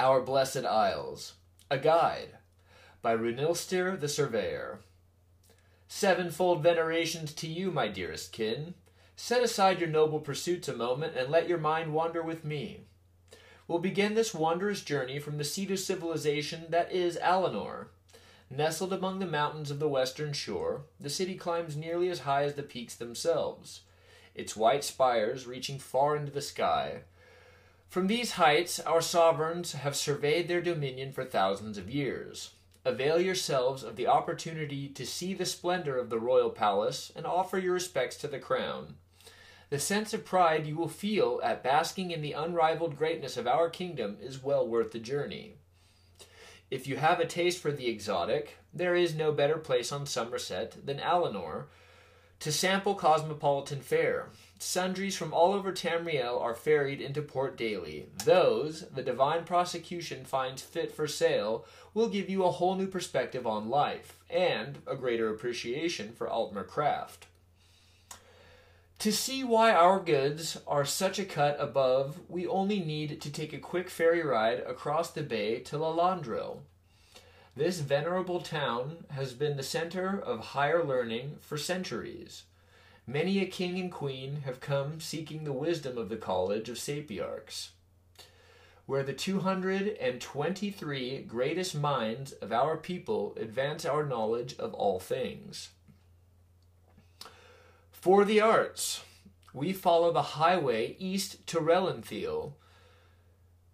Our Blessed Isles. A Guide by Runilstir the Surveyor. Sevenfold venerations to you, my dearest kin. Set aside your noble pursuits a moment and let your mind wander with me. We'll begin this wondrous journey from the seat of civilization that is Alinor. Nestled among the mountains of the western shore, the city climbs nearly as high as the peaks themselves, its white spires reaching far into the sky. From these heights, our sovereigns have surveyed their dominion for thousands of years. Avail yourselves of the opportunity to see the splendor of the royal palace and offer your respects to the crown. The sense of pride you will feel at basking in the unrivaled greatness of our kingdom is well worth the journey. If you have a taste for the exotic, there is no better place on Summerset than Alinor to sample cosmopolitan fare. Sundries from all over Tamriel are ferried into port daily. Those the divine prosecution finds fit for sale will give you a whole new perspective on life and a greater appreciation for Altmer craft. To see why our goods are such a cut above, we only need to take a quick ferry ride across the bay to Lillandril. This venerable town has been the center of higher learning for centuries. Many a king and queen have come seeking the wisdom of the College of Sapiarchs, where the 223 greatest minds of our people advance our knowledge of all things. For the arts, we follow the highway east to Rellenthil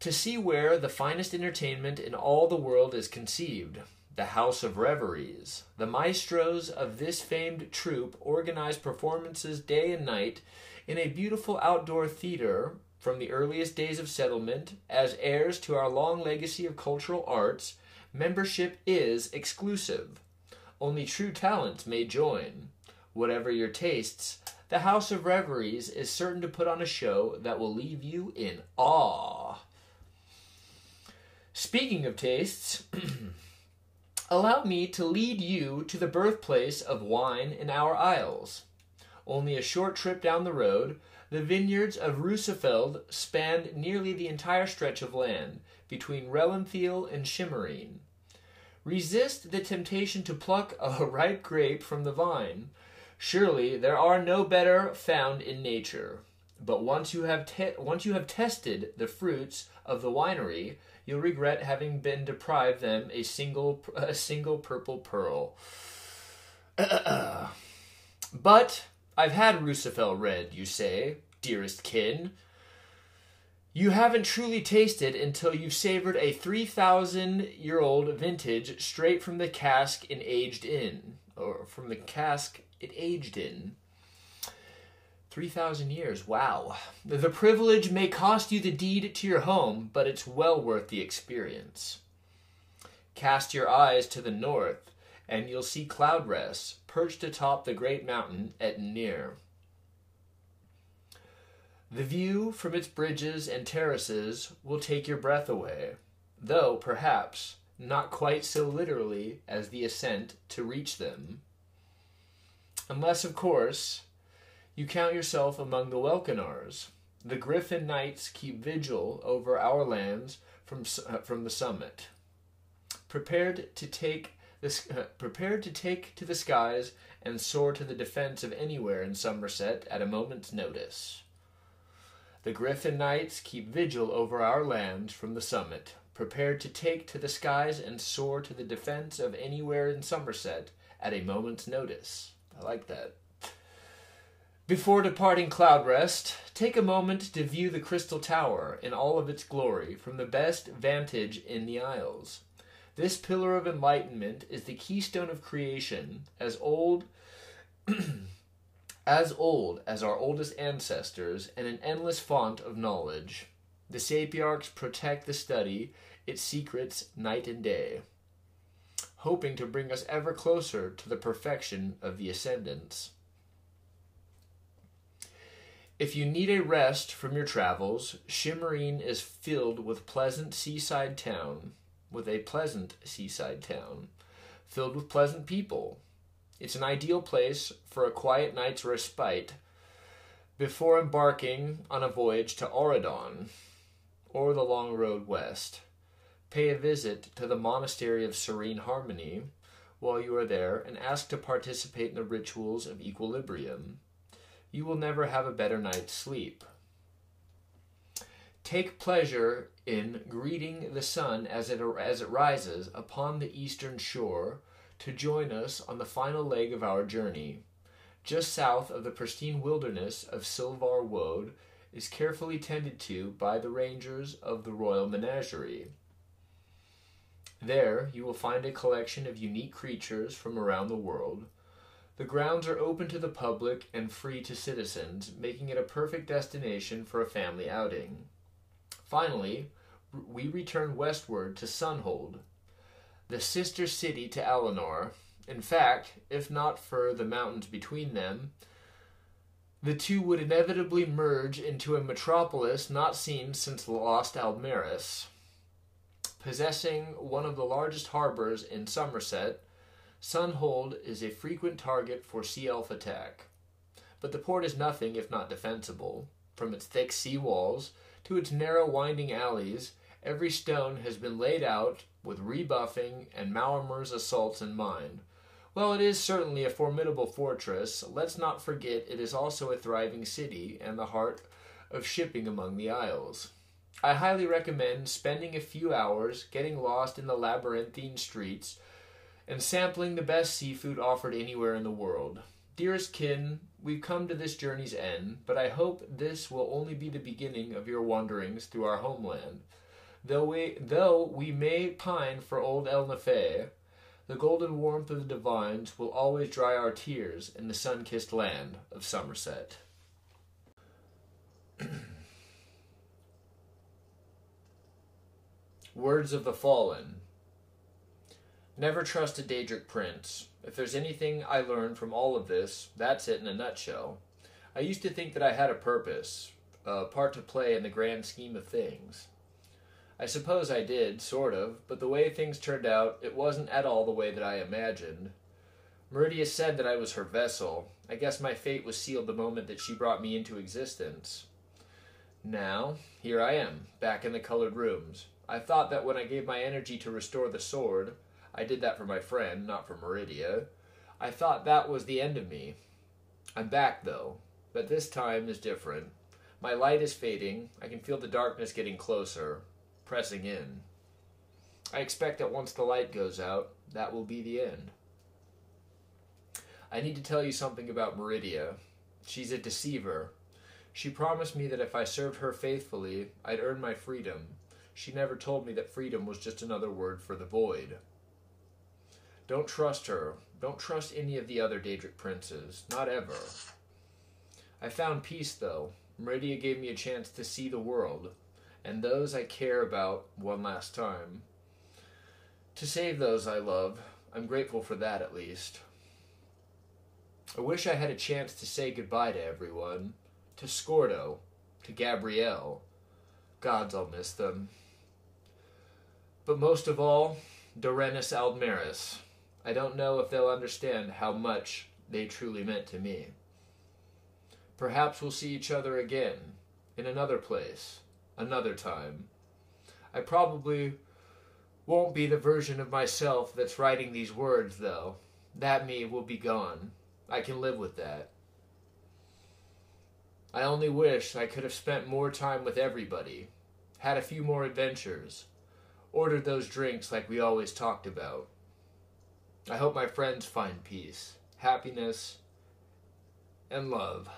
to see where the finest entertainment in all the world is conceived. The House of Reveries. The maestros of this famed troupe organize performances day and night in a beautiful outdoor theater from the earliest days of settlement. As heirs to our long legacy of cultural arts, membership is exclusive. Only true talents may join. Whatever your tastes, the House of Reveries is certain to put on a show that will leave you in awe. Speaking of tastes, allow me to lead you to the birthplace of wine in our isles. Only a short trip down the road, the vineyards of Russafeld span nearly the entire stretch of land between Rellenthil and Shimmerene. Resist the temptation to pluck a ripe grape from the vine. Surely there are no better found in nature. But once you have te- once you have tested the fruits of the winery, you'll regret having been deprived them a single a single purple pearl. but I've had Rusafel red, you say, dearest kin. You haven't truly tasted until you've savored a 3,000 year old vintage straight from the cask and aged in. Or from the cask it aged in. 3,000 years, wow. The privilege may cost you the deed to your home, but it's well worth the experience. Cast your eyes to the north, and you'll see Cloudrest perched atop the great mountain at Nir. The view from its bridges and terraces will take your breath away, though perhaps not quite so literally as the ascent to reach them. Unless, of course, you count yourself among the Welkynars. The Gryphon Knights keep vigil over our lands from, uh, from the summit, prepared to take the, uh, prepared to take to the skies and soar to the defense of anywhere in Summerset at a moment's notice. The Gryphon Knights keep vigil over our lands from the summit, prepared to take to the skies and soar to the defense of anywhere in Summerset at a moment's notice. I like that. Before departing Cloudrest, take a moment to view the Crystal Tower in all of its glory from the best vantage in the Isles. This pillar of enlightenment is the keystone of creation, as old as old as our oldest ancestors, and an endless font of knowledge. The sapiarchs protect the study, its secrets night and day, hoping to bring us ever closer to the perfection of the ascendants. If you need a rest from your travels, Shimmerene is filled with pleasant seaside town, with a pleasant seaside town, filled with pleasant people. It's an ideal place for a quiet night's respite before embarking on a voyage to Auridon or the long road west. pay a visit to the Monastery of Serene Harmony while you are there and ask to participate in the rituals of equilibrium. You will never have a better night's sleep. Take pleasure in greeting the sun as it, as it rises upon the eastern shore to join us on the final leg of our journey. Just south of the pristine wilderness of Sil-Var Woad is carefully tended to by the rangers of the Royal Menagerie. There you will find a collection of unique creatures from around the world. The grounds are open to the public and free to citizens, making it a perfect destination for a family outing. Finally, we return westward to Sunhold, the sister city to Alinor. In fact, if not for the mountains between them, the two would inevitably merge into a metropolis not seen since the lost Aldmeris. Possessing one of the largest harbors in Summerset, Sunhold is a frequent target for sea elf attack. But the port is nothing if not defensible. From its thick sea walls to its narrow winding alleys, every stone has been laid out with rebuffing and Maormer's assaults in mind. While it is certainly a formidable fortress, let's not forget it is also a thriving city and the heart of shipping among the isles. I highly recommend spending a few hours getting lost in the labyrinthine streets and sampling the best seafood offered anywhere in the world. Dearest kin, we've come to this journey's end, but I hope this will only be the beginning of your wanderings through our homeland. Though we, though we may pine for old Ehlnofey, the golden warmth of the divines will always dry our tears in the sun kissed land of Summerset. Words of the Fallen Never trust a Daedric prince. If there's anything I learned from all of this, that's it in a nutshell. I used to think that I had a purpose, a part to play in the grand scheme of things. I suppose I did, sort of, but the way things turned out, it wasn't at all the way that I imagined. Meridia said that I was her vessel. I guess my fate was sealed the moment that she brought me into existence. Now, here I am, back in the colored rooms. I thought that when I gave my energy to restore the sword, I did that for my friend, not for Meridia. I thought that was the end of me. I'm back, though, but this time is different. My light is fading. I can feel the darkness getting closer, pressing in. I expect that once the light goes out, that will be the end. I need to tell you something about Meridia. She's a deceiver. She promised me that if I served her faithfully, I'd earn my freedom. She never told me that freedom was just another word for the void. Don't trust her. Don't trust any of the other Daedric princes. Not ever. I found peace, though. Meridia gave me a chance to see the world, and those I care about one last time. To save those I love, I'm grateful for that at least. I wish I had a chance to say goodbye to everyone. To Scordo, to Gabrielle. Gods, I'll miss them. But most of all, Dorenis Aldmeris. I don't know if they'll understand how much they truly meant to me. Perhaps we'll see each other again, in another place, another time. I probably won't be the version of myself that's writing these words, though. That me will be gone. I can live with that. I only wish I could have spent more time with everybody, had a few more adventures, ordered those drinks like we always talked about. I hope my friends find peace, happiness, and love.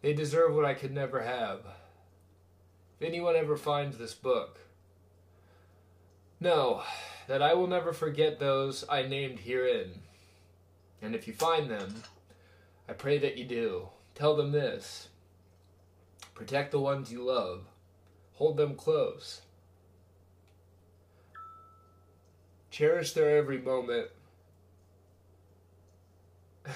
They deserve what I could never have. If anyone ever finds this book, know that I will never forget those I named herein. And if you find them, I pray that you do. Tell them this protect the ones you love, hold them close Cherish their every moment.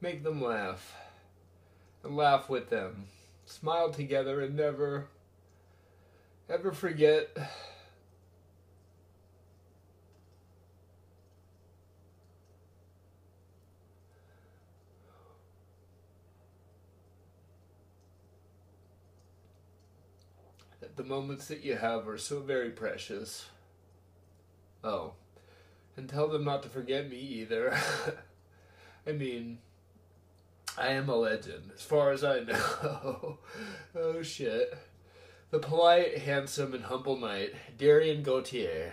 Make them laugh. And laugh with them. Smile together and never, ever forget The moments that you have are so very precious. Oh, and tell them not to forget me either. I mean, I am a legend, as far as I know. oh shit. The polite, handsome, and humble knight, Darien Gautier.